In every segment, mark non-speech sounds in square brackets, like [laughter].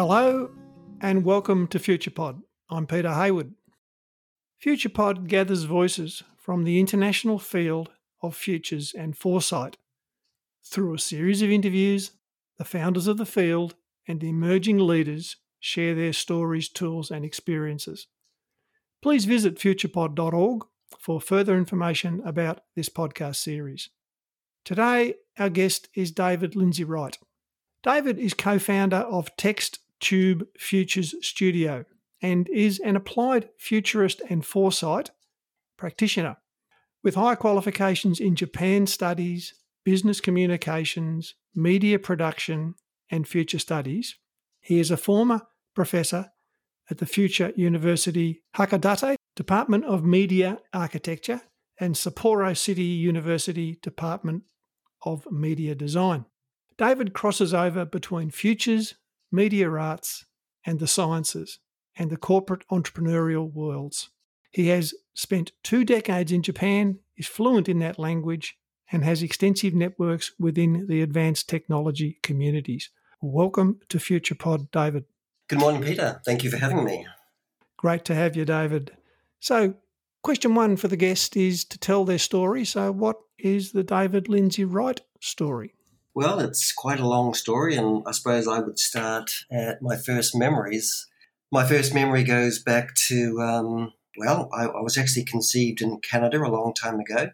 Hello and welcome to FuturePod. I'm Peter Hayward. FuturePod gathers voices from the international field of futures and foresight. Through a series of interviews, the founders of the field and the emerging leaders share their stories, tools, and experiences. Please visit futurepod.org for further information about this podcast series. Today, our guest is David Lindsay Wright. David is co founder of Text Tube Futures Studio and is an applied futurist and foresight practitioner with high qualifications in Japan studies, business communications, media production, and future studies. He is a former professor at the Future University Hakodate Department of Media Architecture and Sapporo City University Department of Media Design. David crosses over between futures, media arts, and the sciences, and the corporate entrepreneurial worlds. He has spent two decades in Japan, is fluent in that language, and has extensive networks within the advanced technology communities. Welcome to FuturePod, David. Good morning, Peter. Thank you for having me. Great to have you, David. So, question one for the guest is to tell their story. So, what is the David Lindsay Wright story? Well, it's quite a long story, and I suppose I would start at my first memories. My first memory goes back to, um, well, I, I was actually conceived in Canada a long time ago.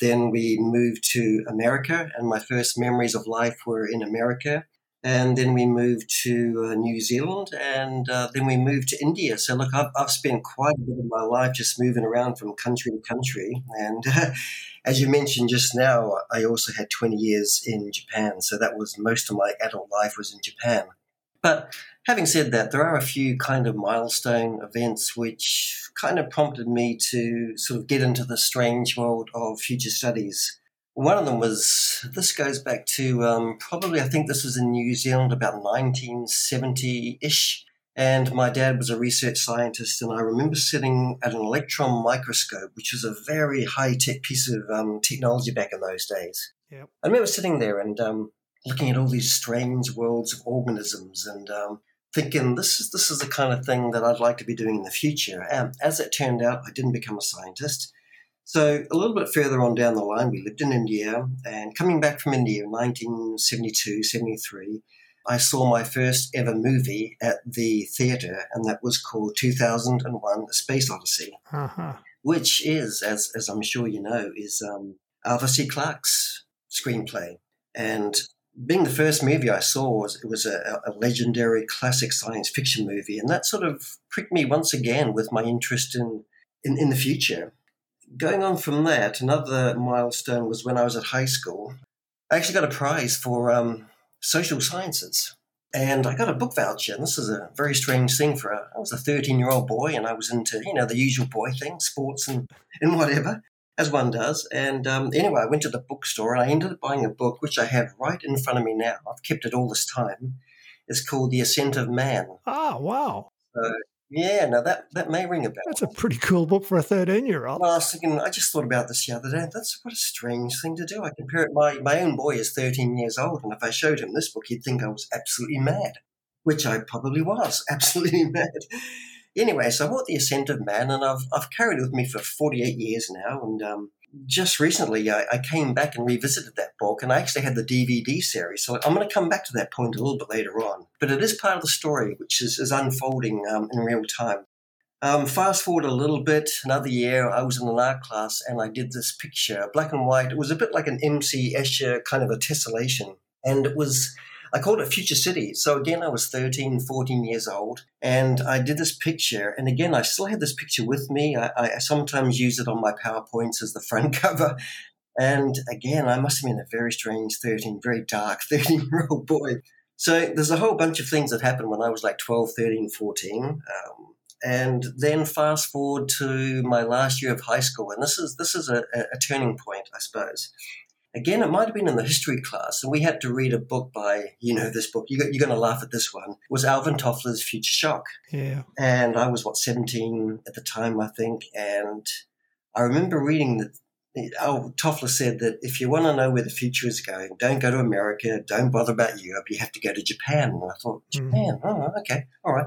Then we moved to America, and my first memories of life were in America and then we moved to uh, New Zealand, and uh, then we moved to India. So, look, I've, I've spent quite a bit of my life just moving around from country to country. And uh, [laughs] as you mentioned just now, I also had 20 years in Japan. So, that was most of my adult life was in Japan. But having said that, there are a few kind of milestone events which kind of prompted me to sort of get into the strange world of future studies. One of them was this goes back to um, probably I think this was in New Zealand about 1970 ish. And my dad was a research scientist, and I remember sitting at an electron microscope, which was a very high tech piece of um, technology back in those days. Yep. I remember sitting there and um, looking at all these strange worlds of organisms and um, thinking this is this is the kind of thing that I'd like to be doing in the future. And as it turned out, I didn't become a scientist. So a little bit further on down the line, we lived in India, and coming back from India in 1972, 73, I saw my first ever movie at the theatre, and that was called 2001: A Space Odyssey, uh-huh. which is, as as I'm sure you know, is um, Arthur C. Clarke's screenplay. And being the first movie I saw was it was a, a legendary classic science fiction movie, and that sort of pricked me once again with my interest in in, in the future going on from that, another milestone was when I was at high school. I actually got a prize for um, social sciences. And I got a book voucher, and this is a very strange thing for a, I was a 13 year old boy, and I was into, you know, the usual boy thing, sports and, and whatever, as one does. And um, anyway, I went to the bookstore, and I ended up buying a book, which I have right in front of me now. I've kept it all this time. It's called The Ascent of Man. Ah, wow. So yeah, now that, that may ring a bell. That's a pretty cool book for a 13 year old. Well, I was thinking, I just thought about this the other day. That's what a strange thing to do. I compare it, my, my own boy is 13 years old, and if I showed him this book, he'd think I was absolutely mad, which I probably was, [laughs] absolutely mad. Anyway, so I bought The Ascent of Man, and I've, I've carried it with me for 48 years now, and um, just recently I, I, came back and revisited that book, and I actually had the DVD series. So I'm going to come back to that point a little bit later on. But it is part of the story, which is, is unfolding um, in real time. Um, fast forward a little bit, another year, I was in an art class and I did this picture, black and white. It was a bit like an M.C. Escher kind of a tessellation. And it was I called it Future City. So again, I was 13, 14 years old, and I did this picture. And again, I still have this picture with me. I, I sometimes use it on my PowerPoints as the front [laughs] cover. And again, I must have been a very strange 13, very dark [laughs] 13 year old boy. So there's a whole bunch of things that happened when I was like 12, 13, 14. Um, and then fast forward to my last year of high school, and this is this is a, a turning point, I suppose again, it might have been in the history class, and we had to read a book by, you know, this book. You, are going to laugh at this one. It was Alvin Toffler's Future Shock. Yeah. And I was, what, 17 at the time, I think. And I remember reading that oh, Toffler said that if you want to know where the future is going, don't go to America, don't bother about Europe, you have to go to Japan. And I thought, hmm. Japan, mm. oh, okay, all right.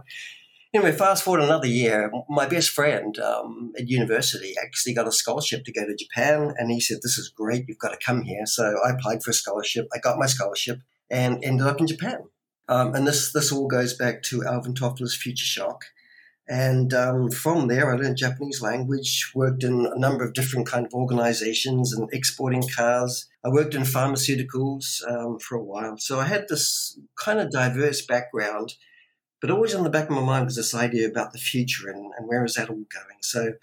Anyway, fast forward another year, my best friend um, at university actually got a scholarship to go to Japan, and he said, This is great, you've got to come here. So I applied for a scholarship, I got my scholarship, and ended up in Japan. Um, and this, this all goes back to Alvin Toffler's Future Shock. And um, from there, I learned Japanese language, worked in a number of different kind of organizations and exporting cars. I worked in pharmaceuticals um, for a while. So I had this kind of diverse background, but always on the back of my mind was this idea about the future and, and where is that all going. So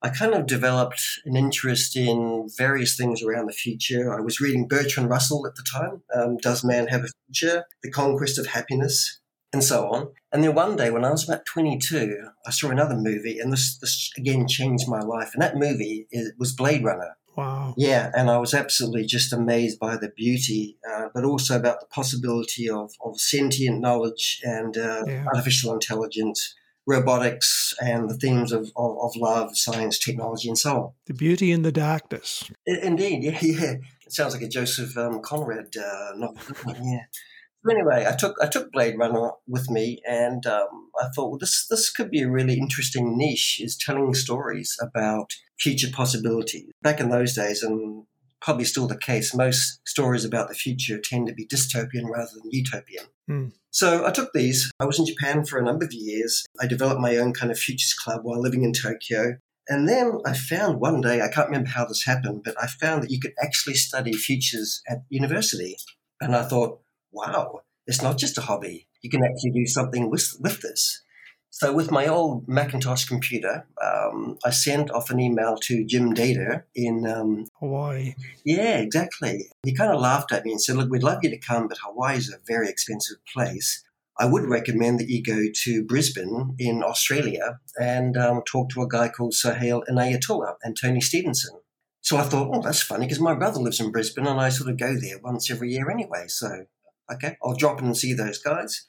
I kind of developed an interest in various things around the future. I was reading Bertrand Russell at the time, um, Does Man Have a Future? The Conquest of Happiness and so on. And then one day when I was about 22, I saw another movie, and this, this again changed my life. And that movie is, was Blade Runner. Wow. Yeah, and I was absolutely just amazed by the beauty, uh, but also about the possibility of, of sentient knowledge and uh, yeah. artificial intelligence, robotics, and the themes of, of, of, love, science, technology, and so on. The beauty in the darkness. indeed, [laughs] yeah, yeah. It sounds like a Joseph um, Conrad uh, novel. [laughs] yeah anyway, I took I took Blade Runner with me, and um, I thought, well, this this could be a really interesting niche is telling stories about future possibilities. Back in those days, and probably still the case, most stories about the future tend to be dystopian rather than utopian. Mm. So I took these. I was in Japan for a number of years. I developed my own kind of futures club while living in Tokyo. And then I found one day, I can't remember how this happened, but I found that you could actually study futures at university. And I thought, wow, it's not just a hobby. You can actually do something with, with this. So, with my old Macintosh computer, um, I sent off an email to Jim Dator in um, Hawaii. Yeah, exactly. He kind of laughed at me and said, Look, we'd love you to come, but Hawaii is a very expensive place. I would recommend that you go to Brisbane in Australia and um, talk to a guy called Sohail Inayatullah and Tony Stevenson. So I thought, oh, that's funny because my brother lives in Brisbane and I sort of go there once every year anyway. So Okay, I'll drop in and see those guys.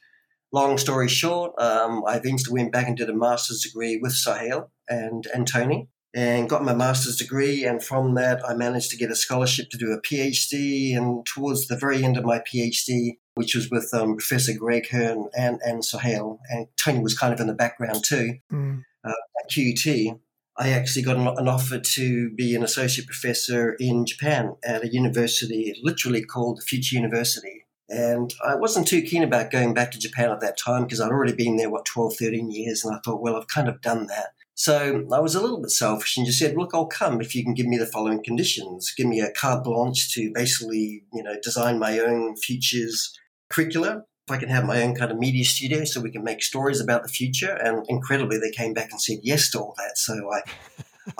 Long story short, um, I eventually went back and did a master's degree with Sohail and, and Tony and got my master's degree. And from that, I managed to get a scholarship to do a PhD. And towards the very end of my PhD, which was with um, Professor Greg Hearn and, and Sohail, and Tony was kind of in the background too, mm. uh, at QUT, I actually got an, an, offer to be an associate professor in Japan at a university, literally called the Future University. And I wasn't too keen about going back to Japan at that time because I'd already been there, what, 12, 13 years. And I thought, well, I've kind of done that. So I was a little bit selfish and just said, look, I'll come if you can give me the following conditions. Give me a carte blanche to basically, you know, design my own futures curricula. If I can have my own kind of media studio so we can make stories about the future. And incredibly, they came back and said yes to all that. So I,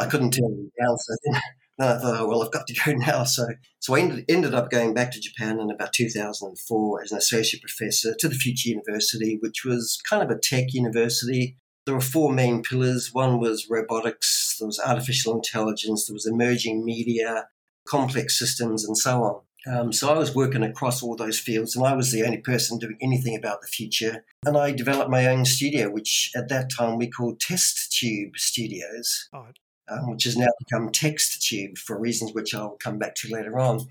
I couldn't turn them down. So and I thought, oh, well, I've got to go [laughs] now. So, so I ended, ended up going back to Japan in about 2004 as an associate professor to the Future University, which was kind of a tech university. There were four main pillars. One was robotics, there was artificial intelligence, there was emerging media, complex systems, and so on. Um, so I was working across all those fields, and I was the only person doing anything about the future. And I developed my own studio, which at that time we called Test Tube Studios. Oh, um, which has now become TextTube for reasons which I'll come back to later on.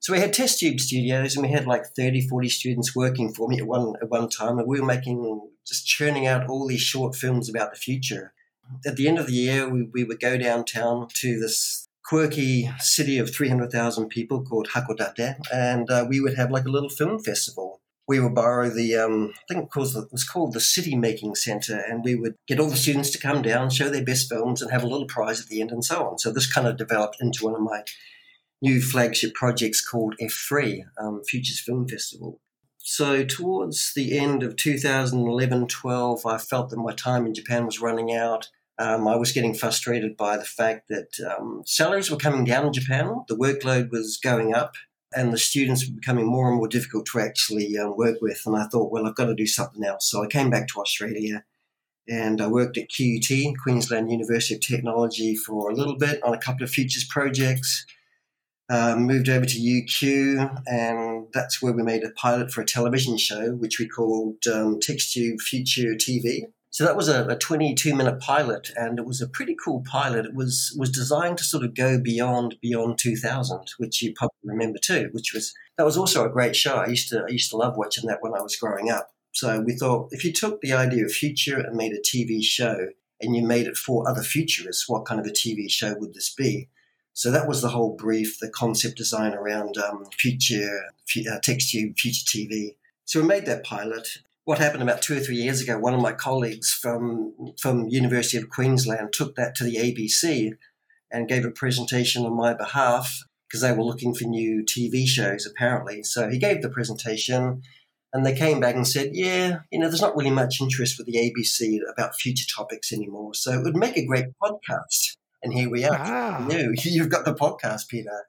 So we had test tube studios and we had like 30, 40 students working for me at one, at one time. And we were making, just churning out all these short films about the future. At the end of the year, we, we would go downtown to this quirky city of 300,000 people called Hakodate. And uh, we would have like a little film festival we would borrow the, um, I think it was, called the City Making Centre, and we would get all the students to come down, show their best films, and have a little prize at the end, and so on. So this kind of developed into one of my new flagship projects called F3, um, Futures Film Festival. So towards the end of 2011-12, I felt that my time in Japan was running out. Um, I was getting frustrated by the fact that um, salaries were coming down in Japan, the workload was going up, and the students were becoming more and more difficult to actually um, work with. And I thought, well, I've got to do something else. So I came back to Australia and I worked at QUT, Queensland University of Technology, for a little bit on a couple of futures projects. Um, moved over to UQ, and that's where we made a pilot for a television show, which we called um, TextTube Future TV. So that was a, a 22 minute pilot, and it was a pretty cool pilot. It was was designed to sort of go beyond beyond 2000, which you probably remember too. Which was that was also a great show. I used to I used to love watching that when I was growing up. So we thought if you took the idea of future and made a TV show, and you made it for other futurists, what kind of a TV show would this be? So that was the whole brief, the concept design around um, future uh, text tube, future TV. So we made that pilot. What happened about two or three years ago? One of my colleagues from from University of Queensland took that to the ABC and gave a presentation on my behalf because they were looking for new TV shows apparently. So he gave the presentation and they came back and said, yeah, you know, there's not really much interest with the ABC about future topics anymore. So it would make a great podcast. And here we are. Wow. You, [laughs] you've got the podcast, Peter.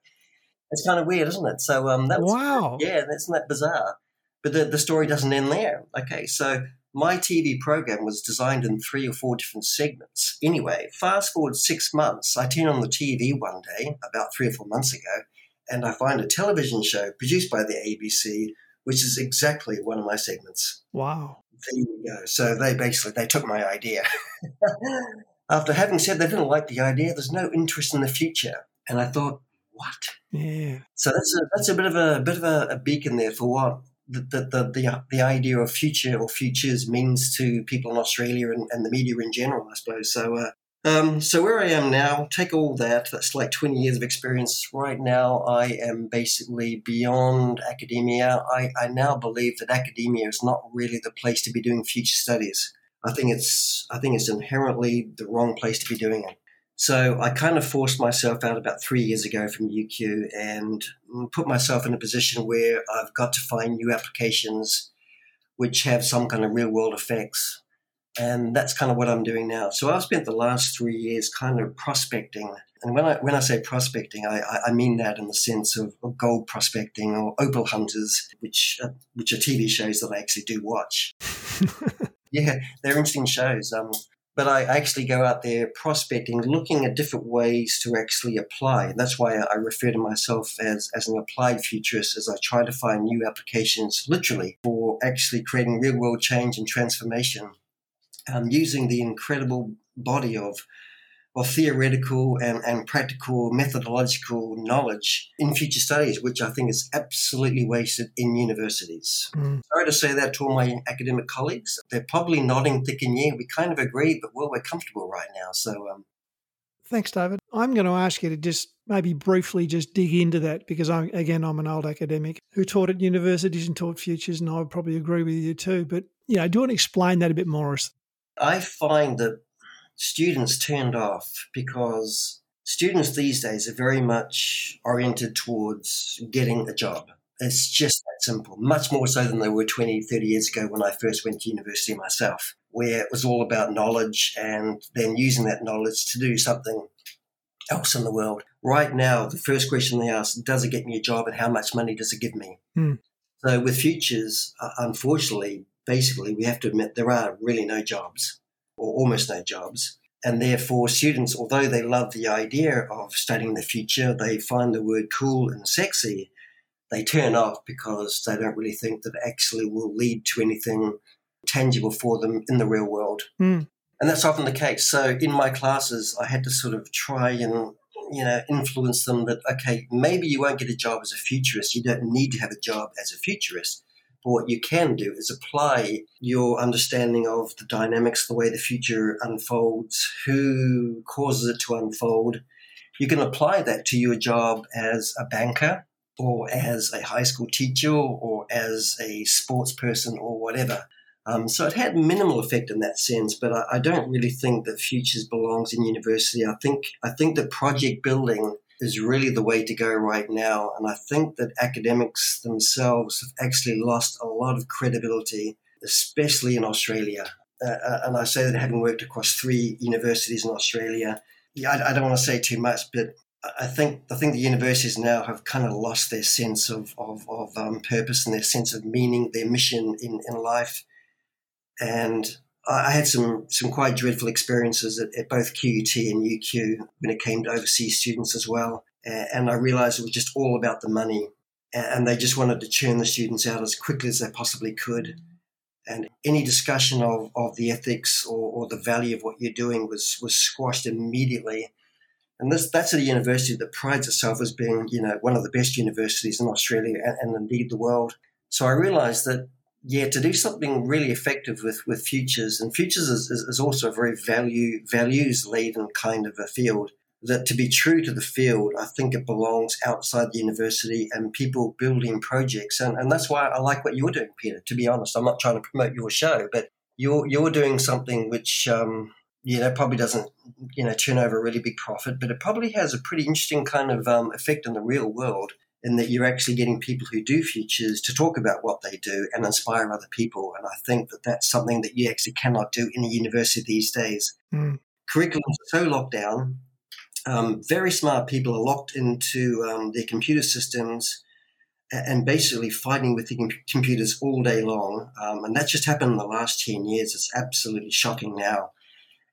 It's kind of weird, isn't it? So um, that's wow. Yeah, that's not bizarre. But the, the story doesn't end there. Okay, so my TV program was designed in three or four different segments. Anyway, fast forward six months, I turn on the TV one day, about three or four months ago, and I find a television show produced by the ABC which is exactly one of my segments. Wow. There you go. So they basically they took my idea. [laughs] After having said they didn't like the idea, there's no interest in the future. And I thought, what? Yeah. So that's a that's a bit of a, a bit of a, a, beacon there for what the the, the the, idea of future or futures means to people in Australia and, and the media in general, I suppose. So uh, um, so where I am now, take all that. That's like 20 years of experience. Right now, I am basically beyond academia. I, I now believe that academia is not really the place to be doing future studies. I think it's I think it's inherently the wrong place to be doing it. So I kind of forced myself out about three years ago from UQ and put myself in a position where I've got to find new applications which have some kind of real world effects and that's kind of what I'm doing now. So I've spent the last three years kind of prospecting, and when I when I say prospecting, I, I mean that in the sense of, of gold prospecting or opal hunters, which uh, which are TV shows that I actually do watch. [laughs] yeah, they're interesting shows. Um, but I actually go out there prospecting, looking at different ways to actually apply. That's why I refer to myself as, as an applied futurist, as I try to find new applications, literally, for actually creating real world change and transformation um, using the incredible body of of theoretical and, and practical methodological knowledge in future studies, which I think is absolutely wasted in universities. Mm. Sorry to say that to all my academic colleagues. They're probably nodding, thinking, yeah, we kind of agree, but well, we're comfortable right now. So, um, Thanks, David. I'm going to ask you to just maybe briefly just dig into that because I'm, again, I'm an old academic who taught at universities and taught futures, and I would probably agree with you too. But you know, do you want to explain that a bit more? I find that students turned off because students these days are very much oriented towards getting a job. It's just that simple, much more so than they were 20, 30 years ago when I first went to university myself, where it was all about knowledge and then using that knowledge to do something else in the world. Right now, the first question they ask, does it get me a job and how much money does it give me? Hmm. So with futures, uh, unfortunately, basically, we have to admit there are really no jobs or almost no jobs. And therefore, students, although they love the idea of studying the future, they find the word cool and sexy, they turn off because they don't really think that actually will lead to anything tangible for them in the real world. Mm. And that's often the case. So in my classes, I had to sort of try and you know influence them that okay, maybe you won't get a job as a futurist. You don't need to have a job as a futurist. But what you can do is apply your understanding of the dynamics, the way the future unfolds, who causes it to unfold. You can apply that to your job as a banker or as a high school teacher or as a sports person or whatever. Um, so it had minimal effect in that sense, but I, I, don't really think that futures belongs in university. I think I think that project building is really the way to go right now. And I think that academics themselves have actually lost a lot of credibility, especially in Australia. Uh, uh and I say that having worked across three universities in Australia, yeah, I, I don't want to say too much, but I think I think the universities now have kind of lost their sense of of, of um, purpose and their sense of meaning, their mission in, in life, and I had some some quite dreadful experiences at, at, both QUT and UQ when it came to overseas students as well. Uh, and I realized it was just all about the money. And they just wanted to churn the students out as quickly as they possibly could. and any discussion of, of the ethics or, or the value of what you're doing was was squashed immediately. And this that's a university that prides itself as being, you know, one of the best universities in Australia and, and indeed the world. So I realized that yeah, to do something really effective with, with futures, and futures is, is, is also a very value values laden kind of a field that to be true to the field, I think it belongs outside the university and people building projects. And, and that's why I like what you're doing, Peter. To be honest, I'm not trying to promote your show, but you're, you're doing something which, um, you know, probably doesn't, you know, turn over a really big profit, but it probably has a pretty interesting kind of um, effect in the real world in that you're actually getting people who do futures to talk about what they do and inspire other people. And I think that that's something that you actually cannot do in a university these days. Mm. Curriculums are so locked down um, very smart people are locked into um, their computer systems and basically fighting with the computers all day long. Um, and that's just happened in the last 10 years. It's absolutely shocking now.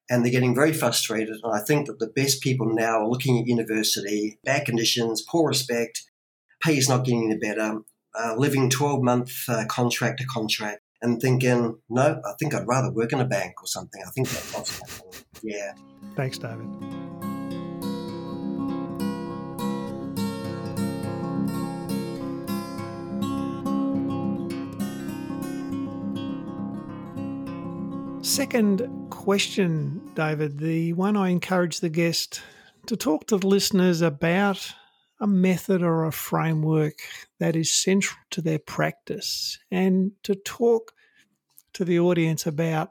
And they're getting very frustrated. And I think that the best people now are looking at university, bad conditions, poor respect, pay is not getting any better, uh, living 12 month uh, contract to contract, and thinking, no, I think I'd rather work in a bank or something. I think that's what's Yeah. Thanks, David. Second question, David, the one I encourage the guest to talk to the listeners about a method or a framework that is central to their practice and to talk to the audience about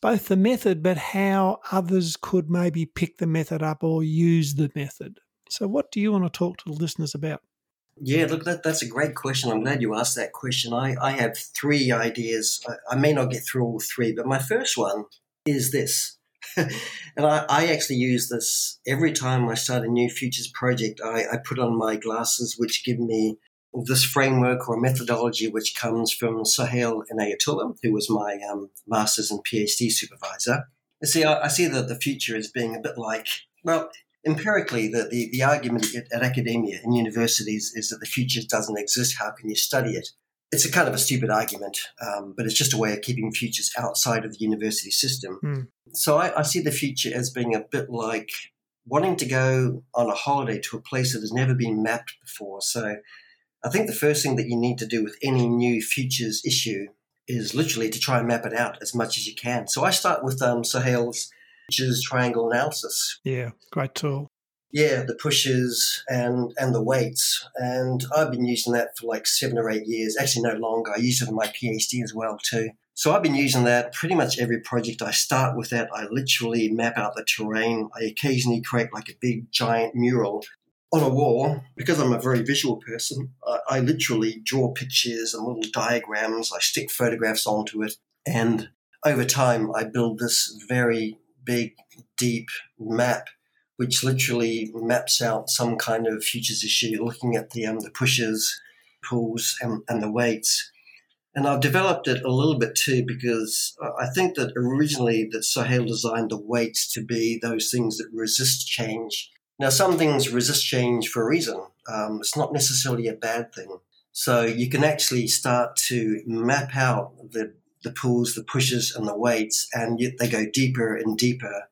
both the method but how others could maybe pick the method up or use the method. So, what do you want to talk to the listeners about? Yeah, look, that, that's a great question. I'm glad you asked that question. I, I have three ideas. I, I may not get through all three, but my first one is this. [laughs] and I, I, actually use this every time I start a new futures project. I, I put on my glasses, which give me this framework or methodology, which comes from Sohail Inayatullah, who was my um, master's and PhD supervisor. You see, I, I see that the future is being a bit like, well, empirically, the, the, the argument at, at, academia and universities is that the future doesn't exist. How can you study it? It's a kind of a stupid argument, um, but it's just a way of keeping futures outside of the university system. Mm. So I, I see the future as being a bit like wanting to go on a holiday to a place that has never been mapped before. So I think the first thing that you need to do with any new futures issue is literally to try and map it out as much as you can. So I start with um, Sohail's is triangle analysis. Yeah, great tool. Yeah, the pushes and and the weights, and I've been using that for like seven or eight years. Actually, no longer. I use it in my PhD as well too. So I've been using that pretty much every project I start with. That I literally map out the terrain. I occasionally create like a big giant mural on a wall because I'm a very visual person. I, I literally draw pictures and little diagrams. I stick photographs onto it, and over time, I build this very big, deep map, which literally maps out some kind of futures issue, looking at the um, the pushes, pulls, and, and the weights. And I've developed it a little bit too because I think that originally that Sohail designed the weights to be those things that resist change. Now, some things resist change for a reason. Um, it's not necessarily a bad thing. So you can actually start to map out the the pulls, the pushes, and the weights, and they go deeper and deeper,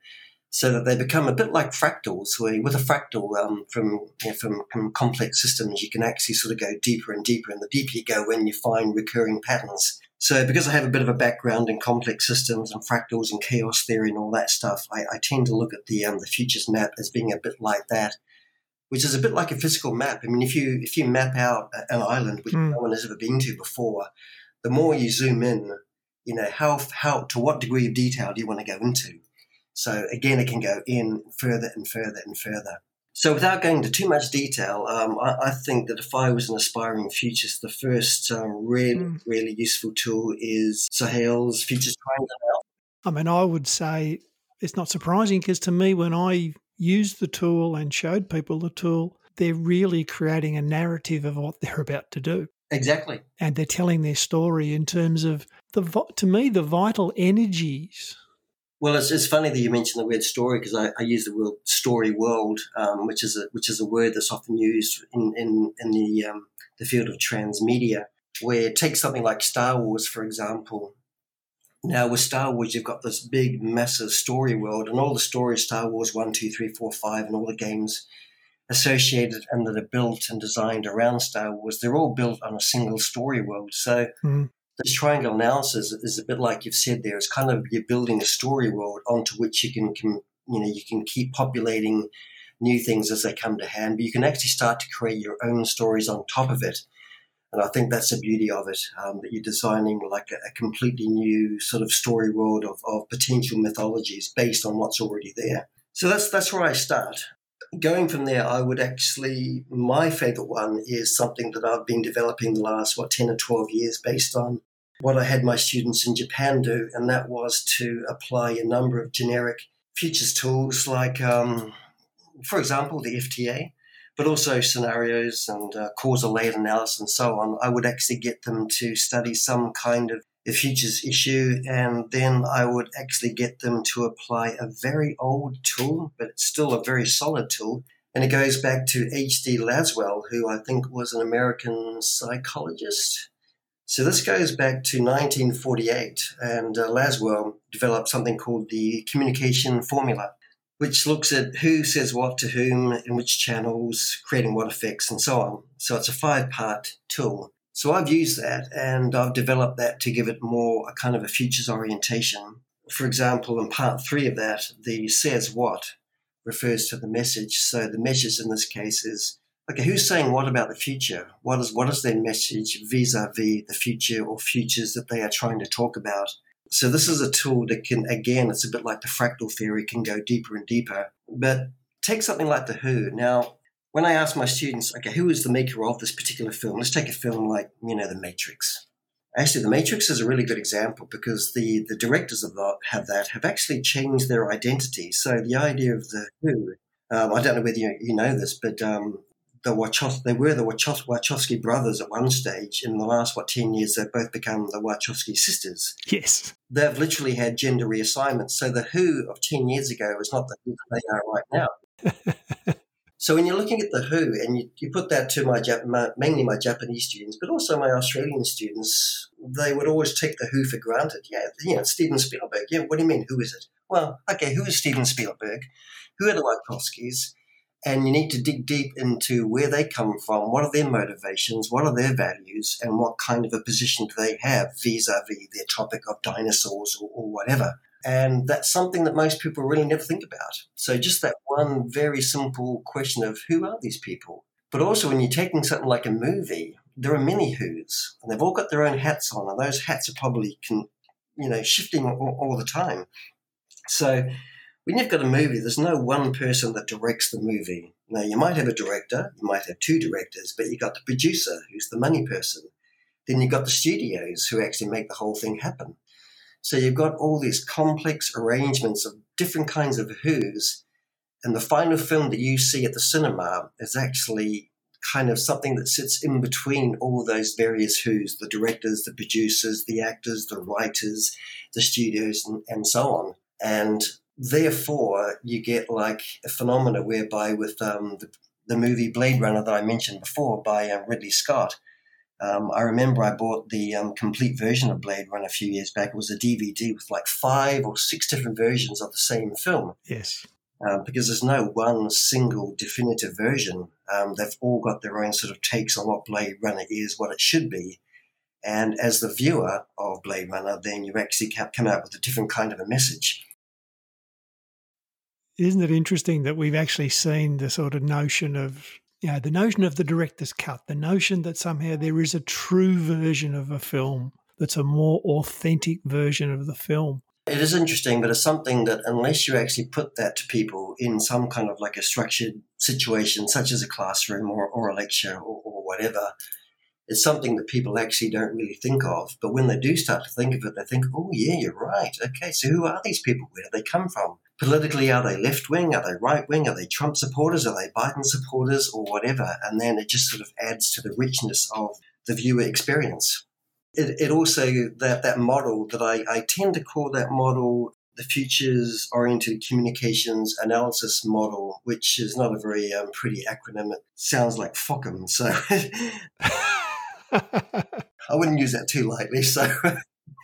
so that they become a bit like fractals. Where with a fractal um, from, you know, from from complex systems, you can actually sort of go deeper and deeper, and the deeper you go, when you find recurring patterns. So, because I have a bit of a background in complex systems and fractals and chaos theory and all that stuff, I, I tend to look at the um, the futures map as being a bit like that which is a bit like a physical map. I mean, if you if you map out an island which mm. no one has ever been to before, the more you zoom in, you know, how, how, to what degree of detail do you want to go into? So again, it can go in further and further and further. So without going into too much detail, um, I, I, think that if I was an aspiring futurist, the first um, really, mm. really useful tool is Sohail's Futures Triangle. I mean, I would say it's not surprising because to me, when I used the tool and showed people the tool, they're really creating a narrative of what they're about to do. Exactly. And they're telling their story in terms of the to me the vital energies. Well, it's, it's funny that you mentioned the word story because I, I, use the word story world, um, which is a which is a word that's often used in in, in the um, the field of transmedia. Where take something like Star Wars, for example. Now, with Star Wars, you've got this big, massive story world, and all the stories Star Wars 1, 2, 3, 4, 5, and all the games associated and that are built and designed around Star Wars, they're all built on a single story world. So, mm. This triangle analysis is a bit like you've said there. It's kind of you're building a story world onto which you can, can you know, you can keep populating new things as they come to hand, but you can actually start to create your own stories on top of it. And I think that's the beauty of it, um, that you're designing like a, a, completely new sort of story world of, of potential mythologies based on what's already there. So that's that's where I start. Going from there, I would actually my favorite one is something that I've been developing the last what ten or twelve years based on what I had my students in Japan do, and that was to apply a number of generic futures tools like, um, for example, the FTA but also scenarios and uh, causal layered analysis and so on, I would actually get them to study some kind of a futures issue, and then I would actually get them to apply a very old tool, but it's still a very solid tool. And it goes back to H.D. Lasswell, who I think was an American psychologist. So this goes back to 1948, and uh, Lasswell developed something called the communication formula which looks at who says what to whom in which channels, creating what effects, and so on. So it's a five part tool. So I've used that and I've developed that to give it more a kind of a futures orientation. For example, in part three of that, the says what refers to the message. So the message in this case is okay, who's saying what about the future? What is what is their message vis-a-vis the future or futures that they are trying to talk about? So this is a tool that can, again, it's a bit like the fractal theory, can go deeper and deeper. But take something like The Who. Now, when I ask my students, okay, who is the maker of this particular film? Let's take a film like, you know, The Matrix. Actually, The Matrix is a really good example because the, the directors of that have that have actually changed their identity. So the idea of The Who, um, I don't know whether you, you know this, but um, the Wachowski, they were the Wachowski brothers at one stage. In the last, what, 10 years, they've both become the Wachowski sisters. Yes. They've literally had gender reassignments. So the Who of 10 years ago is not the Who they are right now. [laughs] so when you're looking at the Who, and you, you put that to my, my, mainly my Japanese students, but also my Australian students, they would always take the Who for granted. Yeah, you know, Steven Spielberg. Yeah, what do you mean, who is it? Well, okay, who is Steven Spielberg? Who are the Wachowskis? And you need to dig deep into where they come from, what are their motivations, what are their values, and what kind of a position do they have vis-a-vis their topic of dinosaurs or, or whatever. And that's something that most people really never think about. So just that one very simple question of who are these people? But also when you're taking something like a movie, there are many who's, and they've all got their own hats on, and those hats are probably can, you know, shifting all, all the time. So when you've got a movie, there's no one person that directs the movie. Now, you might have a director, you might have two directors, but you've got the producer, who's the money person. Then you've got the studios, who actually make the whole thing happen. So you've got all these complex arrangements of different kinds of who's, and the final film that you see at the cinema is actually kind of something that sits in between all those various who's the directors, the producers, the actors, the writers, the studios, and, and so on. And therefore, you get like a phenomena whereby with um, the, the, movie Blade Runner that I mentioned before by uh, Ridley Scott. Um, I remember I bought the um, complete version of Blade Runner a few years back. It was a DVD with like five or six different versions of the same film. Yes. Um, because there's no one single definitive version. Um, they've all got their own sort of takes on what Blade Runner is, what it should be. And as the viewer of Blade Runner, then you actually come out with a different kind of a message isn't it interesting that we've actually seen the sort of notion of you know the notion of the director's cut the notion that somehow there is a true version of a film that's a more authentic version of the film? It is interesting but it's something that unless you actually put that to people in some kind of like a structured situation such as a classroom or, or a lecture or, or whatever it's something that people actually don't really think of. But when they do start to think of it, they think, oh, yeah, you're right. Okay, so who are these people? Where do they come from? Politically, are they left wing? Are they right wing? Are they Trump supporters? Are they Biden supporters or whatever? And then it just sort of adds to the richness of the viewer experience. It, it also, that, that model that I, I tend to call that model the futures oriented communications analysis model, which is not a very um, pretty acronym. It sounds like FOCM. So [laughs] [laughs] I wouldn't use that too lightly. So,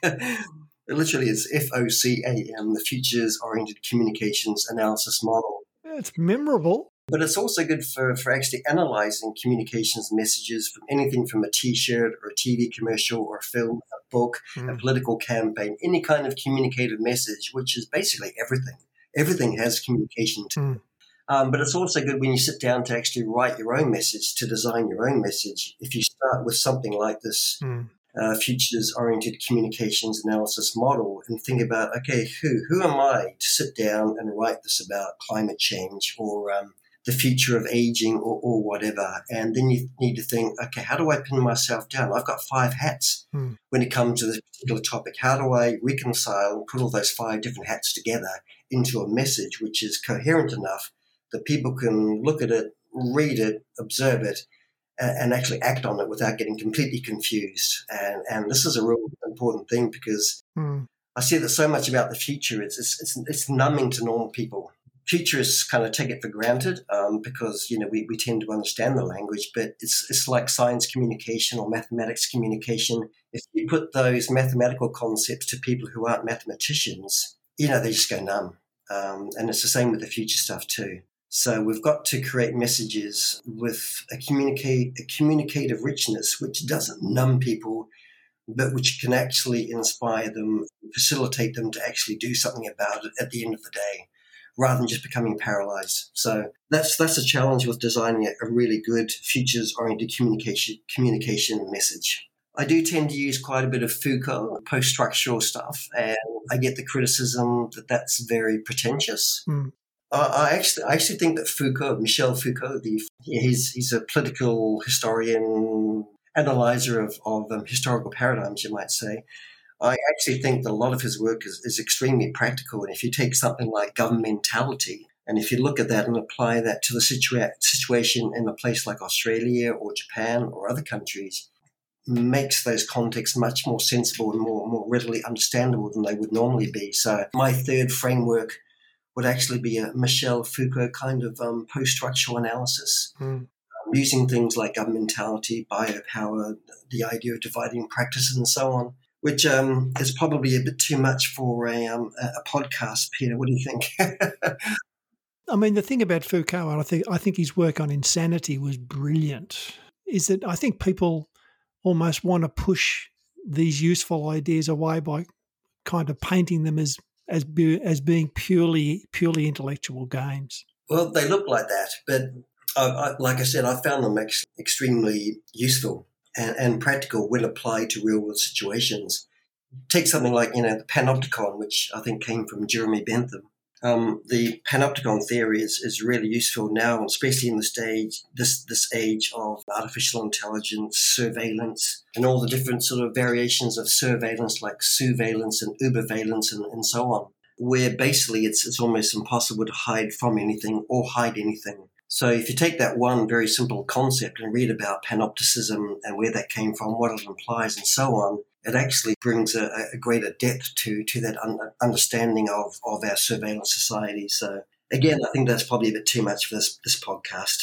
[laughs] It literally is FOCAM, the Futures Oriented Communications Analysis Model. It's memorable. But it's also good for, for actually analyzing communications messages from anything from a t shirt or a TV commercial or a film, a book, mm. a hmm. political campaign, any kind of communicative message, which is basically everything. Everything has communication to mm. Um, but it's also good when you sit down to actually write your own message, to design your own message. If you start with something like this mm. uh, futures oriented communications analysis model and think about, okay, who, who am I to sit down and write this about climate change or um, the future of aging or, or, whatever? And then you need to think, okay, how do I pin myself down? I've got five hats mm. when it comes to this particular topic. How do I reconcile and put all those five different hats together into a message which is coherent enough? That people can look at it, read it, observe it, and, and actually act on it without getting completely confused. And, and this is a real important thing because mm. I see that so much about the future, it's, it's, it's, it's numbing to normal people futurists kind of take it for granted um, because you know we, we tend to understand the language, but it's it's like science communication or mathematics communication. If you put those mathematical concepts to people who aren't mathematicians, you know they just go numb. Um, and it's the same with the future stuff too. So we've got to create messages with a communicate a communicative richness which doesn't numb people, but which can actually inspire them, facilitate them to actually do something about it at the end of the day, rather than just becoming paralyzed. So that's that's a challenge with designing a really good futures-oriented communication communication message. I do tend to use quite a bit of Foucault post-structural stuff, and I get the criticism that that's very pretentious. Mm. I actually, I actually think that Foucault, Michel Foucault, the, he's he's a political historian, analyzer of of um, historical paradigms, you might say. I actually think that a lot of his work is, is extremely practical. And if you take something like governmentality, and if you look at that and apply that to the situa- situation in a place like Australia or Japan or other countries, makes those contexts much more sensible and more, more readily understandable than they would normally be. So my third framework would actually be a Michel Foucault kind of um, post-structural analysis, mm. um, using things like governmentality, biopower, the idea of dividing practices, and so on. Which um, is probably a bit too much for a, um, a podcast, Peter. What do you think? [laughs] I mean, the thing about Foucault, I think I think his work on insanity was brilliant. Is that I think people almost want to push these useful ideas away by kind of painting them as as be, as being purely purely intellectual games. Well, they look like that, but I, I, like I said, I found them ex- extremely useful and, and, practical when applied to real world situations. Take something like you know the panopticon, which I think came from Jeremy Bentham. Um, the panopticon theory is, is really useful now, especially in the stage this this age of artificial intelligence, surveillance, and all the different sort of variations of surveillance like sousveillance and uberveillance and, and so on, where basically it's it's almost impossible to hide from anything or hide anything. So if you take that one very simple concept and read about panopticism and where that came from, what it implies, and so on, it actually brings a, a greater depth to to that un- understanding of of our surveillance society. So again, I think that's probably a bit too much for this this podcast.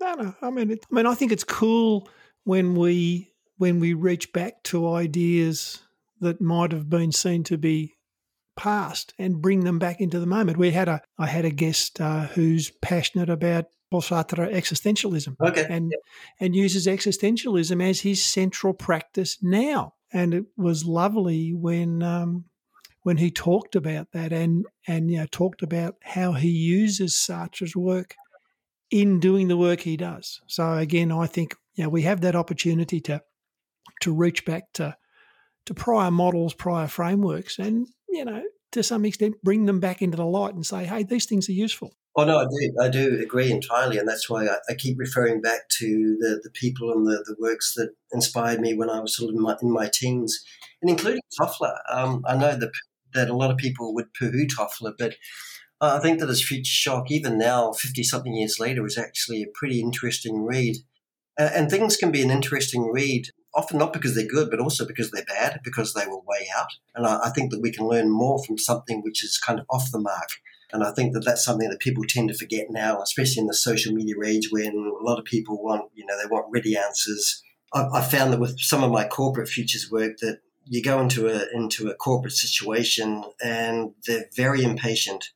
No, no. I mean, it, I mean, I think it's cool when we when we reach back to ideas that might have been seen to be past and bring them back into the moment. We had a I had a guest uh, who's passionate about Sartre existentialism, okay. and and uses existentialism as his central practice now and it was lovely when um, when he talked about that and and you know talked about how he uses Sartre's work in doing the work he does. So again, I think you know, we have that opportunity to to reach back to to prior models, prior frameworks, and you know to some extent bring them back into the light and say, hey, these things are useful. Oh no, I do. I do agree entirely, and that's why I, I keep referring back to the, the people and the, the works that inspired me when I was sort of in my, in my teens, and including Toffler. Um, I know that that a lot of people would poo-hoo Toffler, but I think that his Future Shock, even now, fifty something years later, is actually a pretty interesting read. Uh, and things can be an interesting read, often not because they're good, but also because they're bad, because they were way out. And I, I think that we can learn more from something which is kind of off the mark and I think that that's something that people tend to forget now, especially in the social media age when a lot of people want, you know, they want ready answers. I, I found that with some of my corporate futures work that you go into a into a corporate situation and they're very impatient.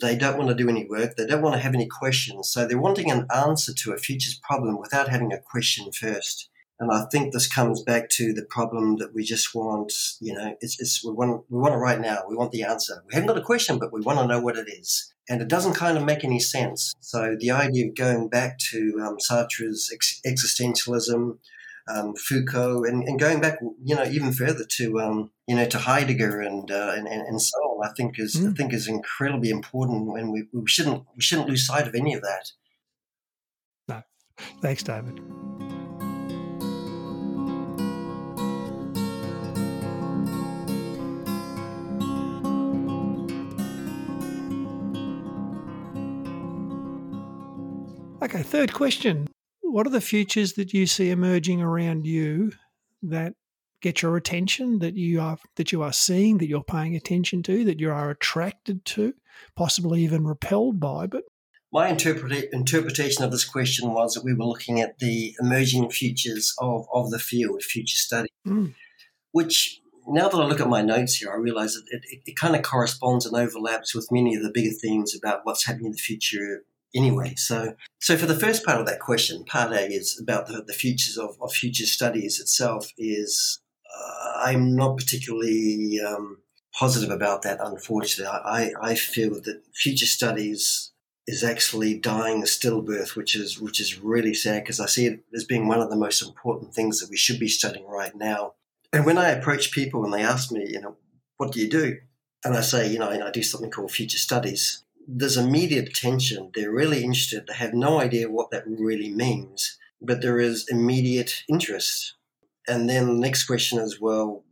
They don't want to do any work. They don't want to have any questions. So they're wanting an answer to a futures problem without having a question first. And I think this comes back to the problem that we just want, you know, it's, it's we want we want it right now. We want the answer. We haven't got a question, but we want to know what it is. And it doesn't kind of make any sense. So the idea of going back to um, Sartre's ex- existentialism, um, Foucault, and, and, going back, you know, even further to, um, you know, to Heidegger and, uh, and, and so on, I think is mm. I hmm. think is incredibly important, and we, we shouldn't we shouldn't lose sight of any of that. No, thanks, David. Okay, third question. What are the futures that you see emerging around you that get your attention, that you are that you are seeing, that you're paying attention to, that you are attracted to, possibly even repelled by, but my interpretation of this question was that we were looking at the emerging futures of, of the field, future study, mm. which now that I look at my notes here, I realize that it, it, it, kind of corresponds and overlaps with many of the bigger themes about what's happening in the future anyway. So, so for the first part of that question, part A is about the, the futures of, of future studies itself. Is uh, I'm not particularly um, positive about that. Unfortunately, I, I feel that future studies is actually dying a stillbirth, which is which is really sad because I see it as being one of the most important things that we should be studying right now. And when I approach people and they ask me, you know, what do you do? And I say, you know, I do something called future studies there's immediate attention. They're really interested. They have no idea what that really means, but there is immediate interest. And then the next question is, well,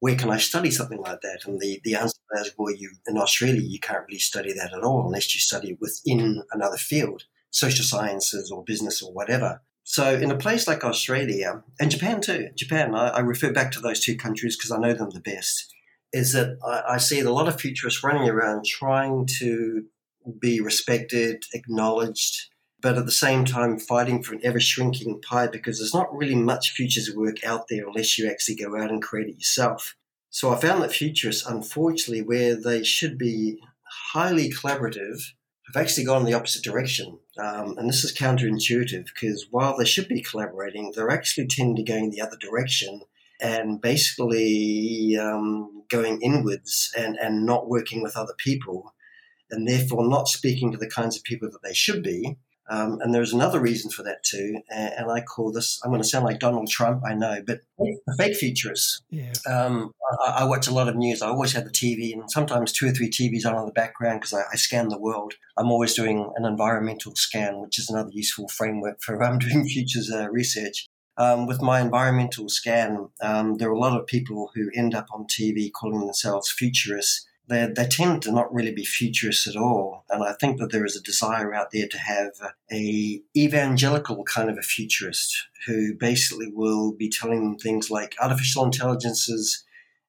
where can I study something like that? And the, the answer is, well, you in Australia you can't really study that at all unless you study within another field, social sciences or business or whatever. So in a place like Australia and Japan too, Japan, I, I refer back to those two countries because I know them the best is that I, I see a lot of futurists running around trying to be respected, acknowledged, but at the same time fighting for an ever shrinking pie because there's not really much futures work out there unless you actually go out and create it yourself. So I found that futurists, unfortunately, where they should be highly collaborative, have actually gone in the opposite direction. Um, and this is counterintuitive because while they should be collaborating, they're actually tending to go in the other direction and basically um, going inwards and, and not working with other people, and therefore not speaking to the kinds of people that they should be. Um, and there's another reason for that too, and, and, I call this, I'm going to sound like Donald Trump, I know, but the fake futurists. Yeah. Um, I, I, watch a lot of news. I always have the TV and sometimes two or three TVs on in the background because I, I, scan the world. I'm always doing an environmental scan, which is another useful framework for um, [laughs] doing futures uh, research um, with my environmental scan, um, there are a lot of people who end up on TV calling themselves futurists. They, they tend to not really be futurists at all, and I think that there is a desire out there to have a evangelical kind of a futurist who basically will be telling them things like artificial intelligence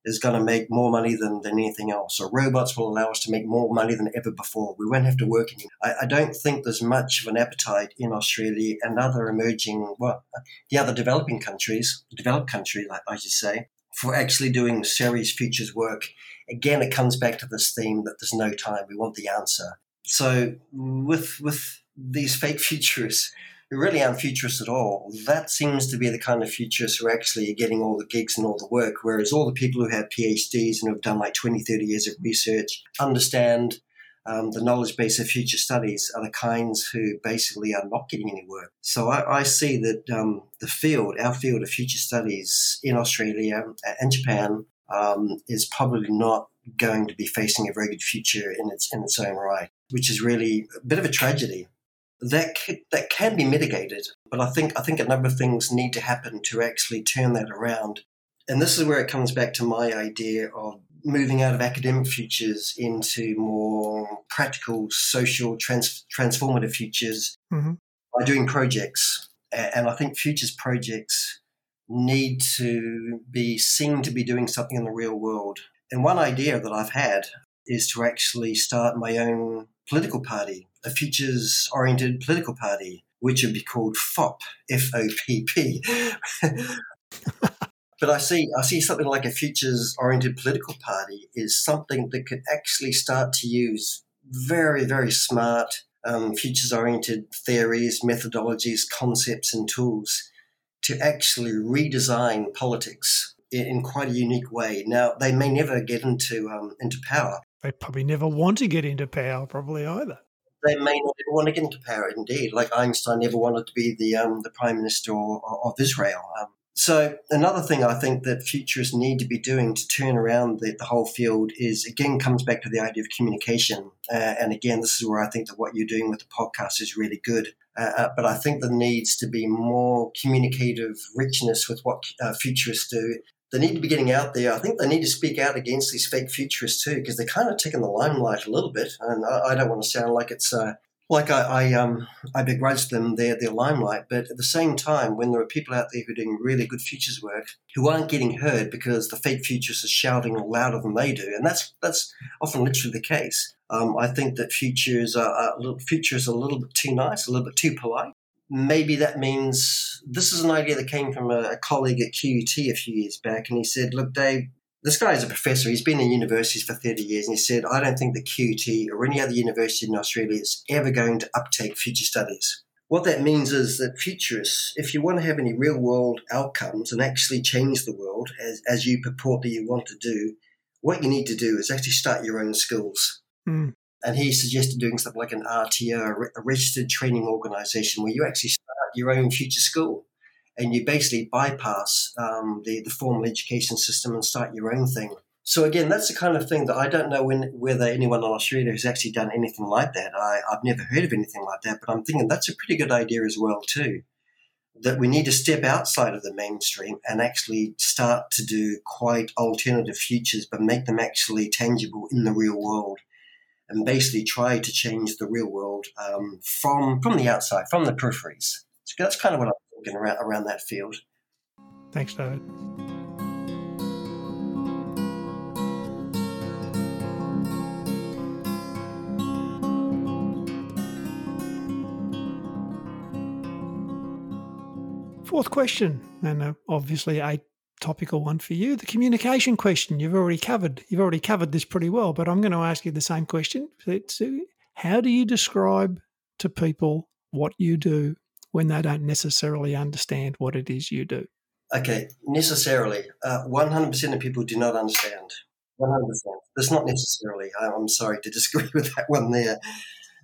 is going to make more money than, than anything else, So robots will allow us to make more money than ever before. We won't have to work anymore. I, I don't think there's much of an appetite in Australia and other emerging, well, uh, the other developing countries, developed country, like I should say, for actually doing serious futures work. Again, it comes back to this theme that there's no time. We want the answer. So with with these fake [laughs] futurists, who really aren't futurists at all. That seems to be the kind of futurists who actually are getting all the gigs and all the work, whereas all the people who have PhDs and have done like 20, 30 years of research understand um, the knowledge base of future studies are the kinds who basically are not getting any work. So I, I see that um, the field, our field of future studies in Australia and Japan, um, is probably not going to be facing a very good future in its in its own right, which is really a bit of a tragedy that can, that can be mitigated. But I think I think a number of things need to happen to actually turn that around. And this is where it comes back to my idea of moving out of academic futures into more practical, social, trans- transformative futures mm-hmm. by doing projects. And I think futures projects need to be seen to be doing something in the real world. And one idea that I've had is to actually start my own political party a futures oriented political party, which would be called FOP, F O P P. [laughs] But I see, I see something like a futures-oriented political party is something that could actually start to use very, very smart um, futures-oriented theories, methodologies, concepts, and tools to actually redesign politics in, in quite a unique way. Now, they may never get into um, into power. They probably never want to get into power, probably either they may not want to get into power. Indeed, like Einstein never wanted to be the um, the prime minister of Israel. Um, so another thing I think that futurists need to be doing to turn around the, the whole field is again comes back to the idea of communication. Uh, and again, this is where I think that what you're doing with the podcast is really good. Uh, uh, but I think there needs to be more communicative richness with what uh, futurists do they need to be getting out there. I think they need to speak out against these fake futurists too, because they're kind of taking the limelight a little bit. And I, I don't want to sound like it's uh, like I, I, um I begrudge them their their limelight, but at the same time, when there are people out there who are doing really good futures work who aren't getting heard because the fake futurists are shouting louder than they do, and that's that's often literally the case. Um, I think that futures are, are futures are a little bit too nice, a little bit too polite, maybe that means this is an idea that came from a, a, colleague at QUT a few years back, and he said, "Look, Dave." This guy is a professor. He's been in universities for 30 years, and he said, I don't think the QUT or any other university in Australia is ever going to uptake future studies. What that means is that futurists, if you want to have any real world outcomes and actually change the world as, as you purport that you want to do, what you need to do is actually start your own schools. Mm. And he suggested doing something like an RTO, a registered training organization, where you actually start your own future school and you basically bypass um, the, the formal education system and start your own thing. So again, that's the kind of thing that I don't know when, whether anyone in Australia has actually done anything like that. I, I've never heard of anything like that, but I'm thinking that's a pretty good idea as well too. That we need to step outside of the mainstream and actually start to do quite alternative futures, but make them actually tangible in the real world and basically try to change the real world um, from from the outside, from the peripheries. So that's kind of what I'm thinking around, around that field. Thanks, David. Fourth question, and uh, obviously a topical one for you. The communication question you've already covered. You've already covered this pretty well, but I'm going to ask you the same question. How do you describe to people what you do when they don't necessarily understand what it is you do? Okay, necessarily. Uh, 100% of people do not understand. 100%. That's not necessarily. I'm sorry to [laughs] disagree with that one there.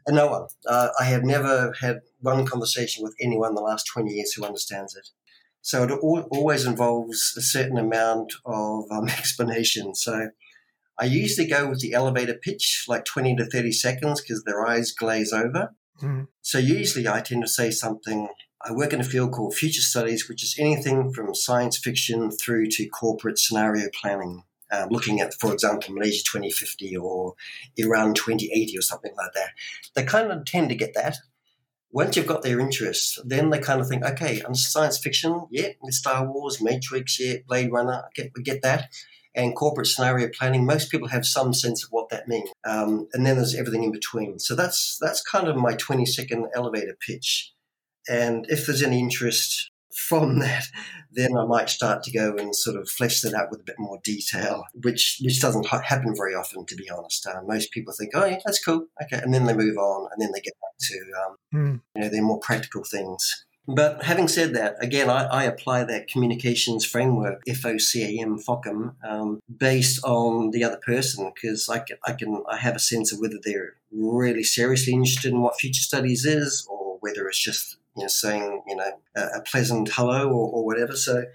Uh, no one. Uh, I have never had one conversation with anyone the last 20 years who understands it. So it always involves a certain amount of um, [laughs] explanation. So I usually go with the elevator pitch, like 20 to 30 seconds, because their eyes glaze over. Mm. So usually I tend to say something. I work in a field called future studies, which is anything from science fiction through to corporate scenario planning. Um, looking at, for example, Malaysia 2050 or Iran 2080 or something like that. They kind of tend to get that once you've got their interest, then they kind of think, okay, on science fiction, yeah, Star Wars, Matrix, yeah, Blade Runner, I get, get that. And corporate scenario planning, most people have some sense of what that means. Um, and then there's everything in between. So that's that's kind of my 20 second elevator pitch. And if there's any interest, from [laughs] that, then I might start to go and sort of flesh that out with a bit more detail, which which doesn't happen very often, to be honest. Uh, most people think, "Oh, yeah, that's cool, okay," and then they move on, and then they get back to um, mm. you know their more practical things. But having said that, again, I, I apply that communications framework, FOCAM, FOCAM, um, based on the other person because I can, I can I have a sense of whether they're really seriously interested in what future studies is or whether it's just you know, saying, you know, a, a pleasant hello or, or, whatever. So,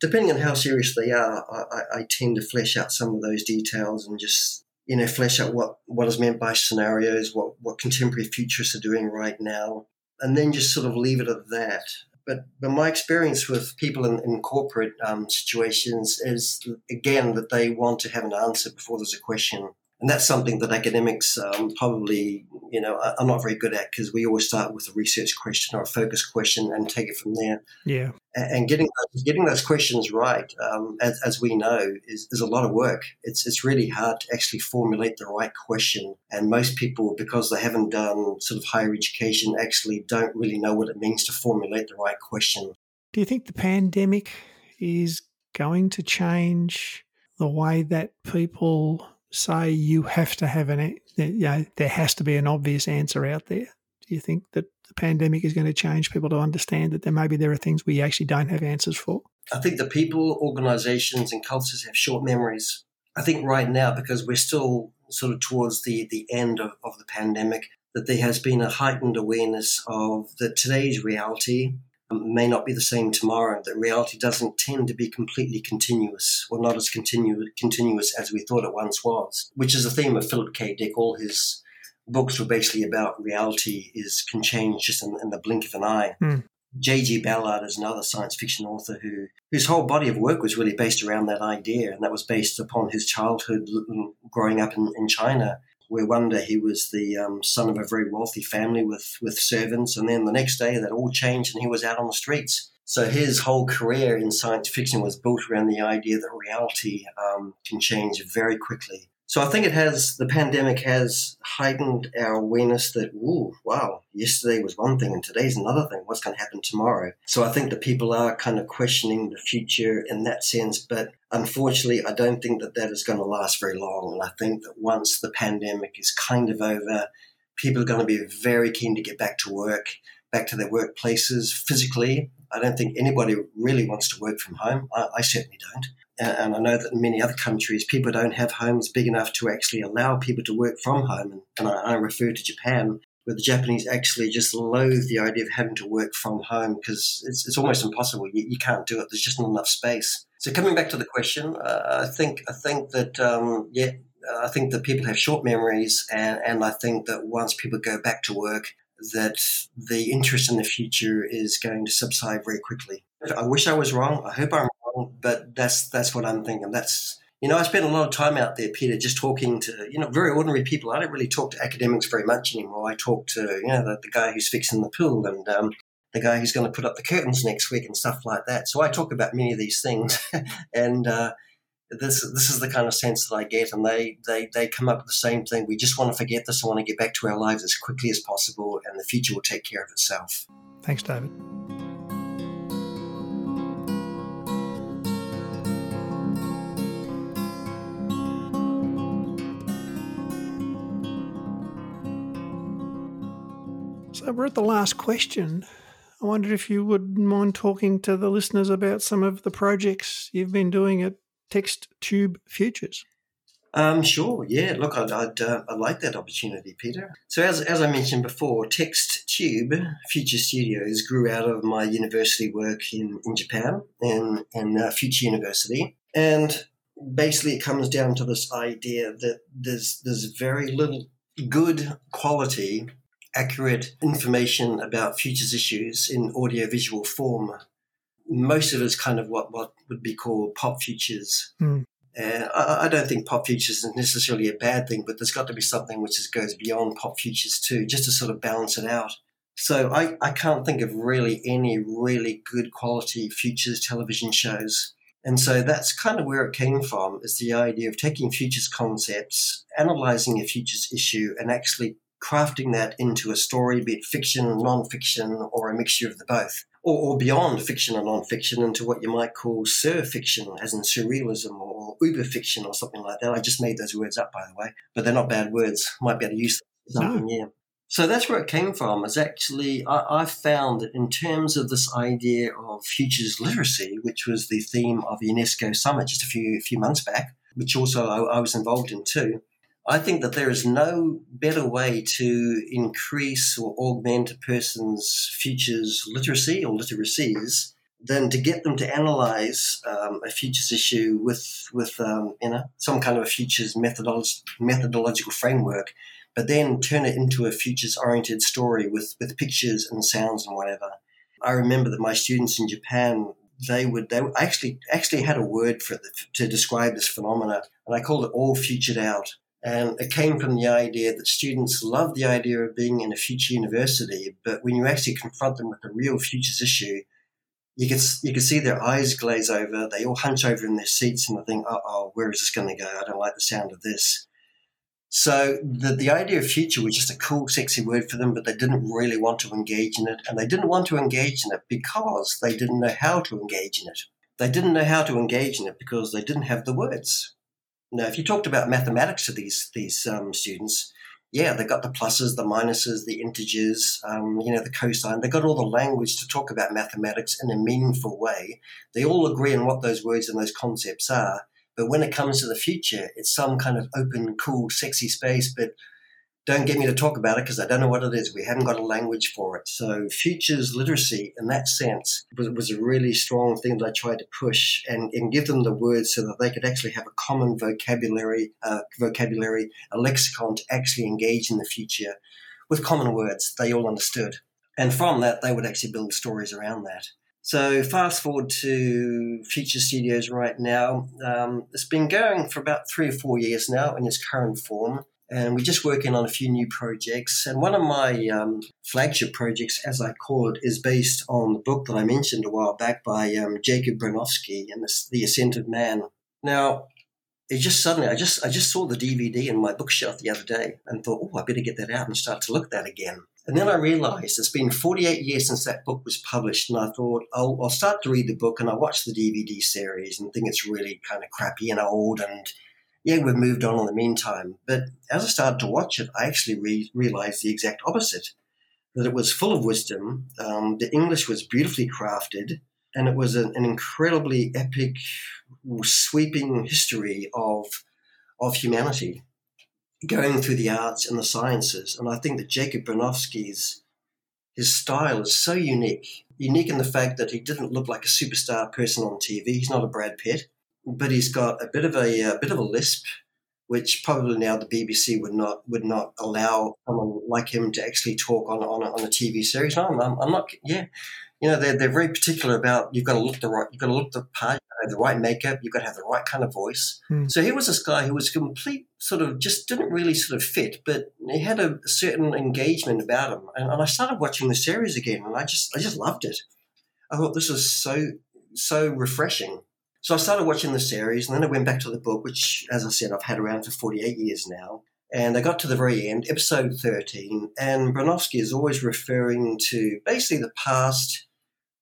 depending on how serious they are, I, I, tend to flesh out some of those details and just, you know, flesh out what, what is meant by scenarios, what, what contemporary futurists are doing right now, and then just sort of leave it at that. But, but my experience with people in, in corporate um, situations is, again, that they want to have an answer before there's a question and that's something that academics um, probably, you know, are not very good at because we always start with a research question or a focus question and take it from there. Yeah. And getting those, getting those questions right, um, as, as, we know, is, is a lot of work. It's it's really hard to actually formulate the right question, and most people, because they haven't done sort of higher education, actually don't really know what it means to formulate the right question. Do you think the pandemic is going to change the way that people say you have to have an, you know, there has to be an obvious answer out there? Do you think that the pandemic is going to change people to understand that there maybe there are things we actually don't have answers for? I think the people, organizations, and cultures have short memories. I think right now, because we're still sort of towards the, the end of, of the pandemic, that there has been a heightened awareness of that today's reality may not be the same tomorrow, that reality doesn't tend to be completely continuous, or not as continu- continuous as we thought it once was, which is a theme of Philip K. Dick. All his books were basically about reality is can change just in, in the blink of an eye. Mm. J.G. Ballard is another science fiction author who whose whole body of work was really based around that idea, and that was based upon his childhood growing up in, in China where one day he was the um, son of a very wealthy family with, with servants, and then the next day that all changed and he was out on the streets. So his whole career in science fiction was built around the idea that reality um, can change very quickly. So I think it has the pandemic has heightened our awareness that ooh, wow, yesterday was one thing and today's another thing. What's going to happen tomorrow? So I think that people are kind of questioning the future in that sense, but unfortunately, I don't think that that is going to last very long. And I think that once the pandemic is kind of over, people are going to be very keen to get back to work, back to their workplaces physically. I don't think anybody really wants to work from home. I, I certainly don't and I know that in many other countries, people don't have homes big enough to actually allow people to work from home. And I, I refer to Japan, where the Japanese actually just loathe the idea of having to work from home because it's, it's almost impossible. You, you, can't do it. There's just not enough space. So coming back to the question, uh, I think I think that um, yeah, I think that people have short memories, and, and I think that once people go back to work, that the interest in the future is going to subside very quickly. I wish I was wrong. I hope I'm but that's that's what I'm thinking. That's you know, I spend a lot of time out there, Peter, just talking to you know very ordinary people. I don't really talk to academics very much anymore. I talk to you know the, the guy who's fixing the pool and um, the guy who's going to put up the curtains next week and stuff like that. So I talk about many of these things, [laughs] and uh, this this is the kind of sense that I get, and they they they come up with the same thing. We just want to forget this and want to get back to our lives as quickly as possible, and the future will take care of itself. Thanks, David. We're at the last question. I wondered if you would mind talking to the listeners about some of the projects you've been doing at Text Tube Futures. Um, sure, yeah. Look, I'd, I'd, uh, I'd, like that opportunity, Peter. So, as, as I mentioned before, Text Tube Future Studios grew out of my university work in, in Japan and in uh, Future University. And basically, it comes down to this idea that there's, there's very little good quality accurate information about futures issues in audiovisual form. Most of it is kind of what, what would be called pop futures. Mm. Uh, I, I, don't think pop futures is necessarily a bad thing, but there's got to be something which is, goes beyond pop futures too, just to sort of balance it out. So I, I can't think of really any really good quality futures television shows. And so that's kind of where it came from, is the idea of taking futures concepts, analyzing a futures issue, and actually crafting that into a story, be it fiction, non-fiction, or a mixture of the both, or, or beyond fiction and non-fiction into what you might call sur-fiction, as in surrealism or uber fiction or something like that. I just made those words up, by the way, but they're not bad words. Might be able to use them. no. yeah. So that's where it came from. Is actually I, I, found that in terms of this idea of futures literacy, which was the theme of the UNESCO summit just a few few months back, which also I, I was involved in too. I think that there is no better way to increase or augment a person's futures literacy or literacies than to get them to analyze um, a futures issue with with um, you know some kind of a futures methodolog- methodological framework, but then turn it into a futures oriented story with with pictures and sounds and whatever. I remember that my students in Japan they would they actually actually had a word for it to describe this phenomena, and I called it all futured out and it came from the idea that students love the idea of being in a future university, but when you actually confront them with the real futures issue, you can you can see their eyes glaze over. They all hunch over in their seats and they think, "Oh, oh where is this going to go? I don't like the sound of this." So the the idea of future was just a cool, sexy word for them, but they didn't really want to engage in it, and they didn't want to engage in it because they didn't know how to engage in it they didn't know how to engage in it because they didn't have the words. Now, if you talked about mathematics to these these um, students, yeah, they've got the pluses, the minuses, the integers, um, you know, the cosine. They've got all the language to talk about mathematics in a meaningful way. They all agree on what those words and those concepts are. But when it comes to the future, it's some kind of open, cool, sexy space, but don't get me to talk about it because I don't know what it is. We haven't got a language for it. So futures literacy in that sense was, was a really strong thing that I tried to push and, and give them the words so that they could actually have a common vocabulary, uh, vocabulary, a lexicon to actually engage in the future with common words they all understood. And from that, they would actually build stories around that. So fast forward to Future Studios right now. Um, it's been going for about three or four years now in its current form and we're just working on a few new projects. And one of my um, flagship projects, as I call it, is based on the book that I mentioned a while back by um, Jacob Bronowski and the, the Ascent of Man. Now, it just suddenly, I just, I just saw the DVD in my bookshelf the other day and thought, oh, I better get that out and start to look at that again. And then I realized it's been 48 years since that book was published, and I thought, I'll, I'll start to read the book, and I watched the DVD series and think it's really kind of crappy and old and yeah, we've moved on in the meantime. But as I started to watch it, I actually re- realized the exact opposite that it was full of wisdom. Um, the English was beautifully crafted, and it was an, an incredibly epic, sweeping history of, of humanity going through the arts and the sciences. And I think that Jacob Bronowski's his style is so unique. Unique in the fact that he didn't look like a superstar person on TV. He's not a Brad Pitt but he's got a bit of a, a bit of a lisp, which probably now the BBC would not would not allow someone like him to actually talk on on a, on a TV series. No, I'm, I'm not. Yeah, you know they're they're very particular about you've got to look the right you've got to look the part, have the right makeup, you've got to have the right kind of voice. Hmm. So he was this guy who was complete sort of just didn't really sort of fit, but he had a certain engagement about him. And, and I started watching the series again, and I just I just loved it. I thought this was so so refreshing. So I started watching the series, and then I went back to the book, which, as I said, I've had around for 48 years now. And I got to the very end, episode 13, and Bronowski is always referring to basically the past,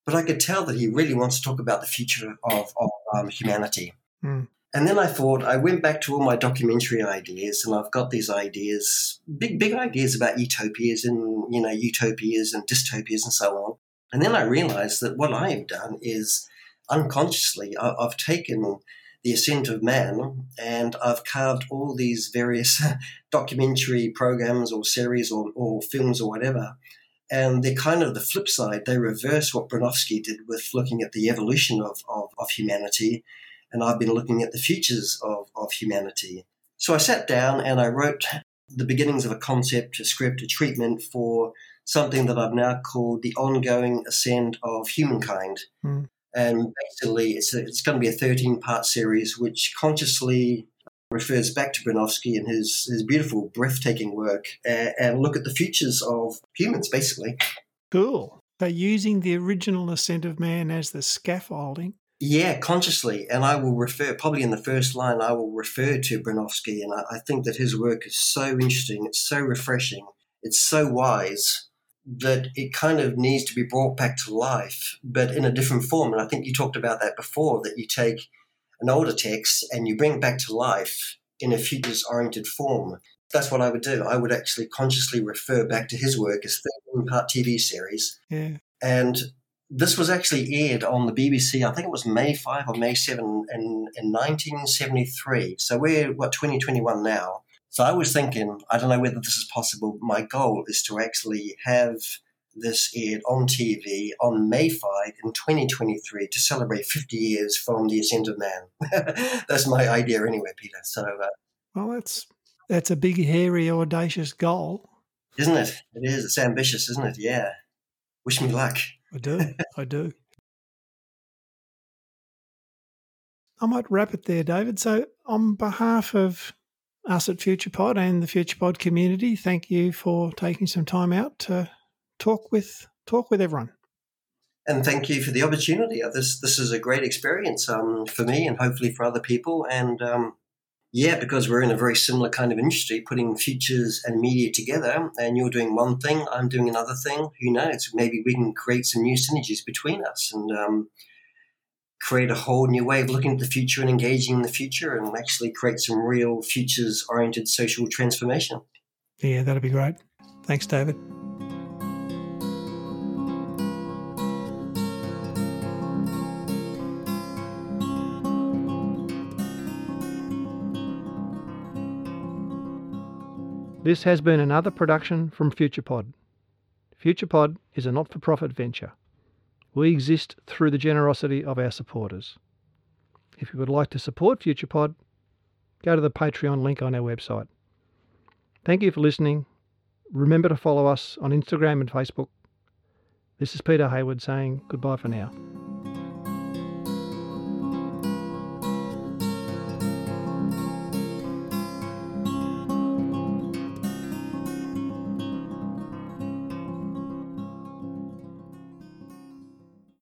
but I could tell that he really wants to talk about the future of, of um, humanity. Mm. And then I thought, I went back to all my documentary ideas, and I've got these ideas, big, big ideas about utopias and, you know, utopias and dystopias and so on. And then I realized that what I have done is unconsciously, I've taken the ascent of man and I've carved all these various [laughs] documentary programs or series or, or films or whatever. And they're kind of the flip side. They reverse what Bronowski did with looking at the evolution of, of, of humanity. And I've been looking at the futures of, of humanity. So I sat down and I wrote the beginnings of a concept, a script, a treatment for something that I've now called the ongoing ascent of humankind. Mm. And basically, it's, a, it's going to be a 13 part series which consciously refers back to Bronowski and his, his beautiful, breathtaking work and, and look at the futures of humans, basically. Cool. So, using the original ascent of man as the scaffolding. Yeah, consciously. And I will refer, probably in the first line, I will refer to Bronowski. And I, I think that his work is so interesting, it's so refreshing, it's so wise that it kind of needs to be brought back to life, but in a different form. And I think you talked about that before that you take an older text and you bring it back to life in a futures oriented form. That's what I would do. I would actually consciously refer back to his work as 13 part TV series. Yeah. And this was actually aired on the BBC, I think it was May 5 or May 7 in, in 1973. So we're, what, 2021 now. So I was thinking, I don't know whether this is possible. My goal is to actually have this aired on TV on May 5 in 2023 to celebrate 50 years from the ascent of man. [laughs] that's my idea anyway, Peter. So, uh, well, that's that's a big, hairy, audacious goal, isn't it? It is. It's ambitious, isn't it? Yeah. Wish me luck. I do. I do. I might wrap it there, David. So, on behalf of us at FuturePod and the FuturePod community, thank you for taking some time out to talk with talk with everyone. And thank you for the opportunity. Uh, this this is a great experience um, for me and hopefully for other people. And um, yeah, because we're in a very similar kind of industry, putting futures and media together, and you're doing one thing, I'm doing another thing. Who knows? Maybe we can create some new synergies between us. And um, create a whole new way of looking at the future and engaging in the future and actually create some real futures oriented social transformation. Yeah, that'd be great. Thanks, David. This has been another production from FuturePod. FuturePod is a not for profit venture. We exist through the generosity of our supporters. If you would like to support FuturePod, go to the Patreon link on our website. Thank you for listening. Remember to follow us on Instagram and Facebook. This is Peter Hayward saying goodbye for now.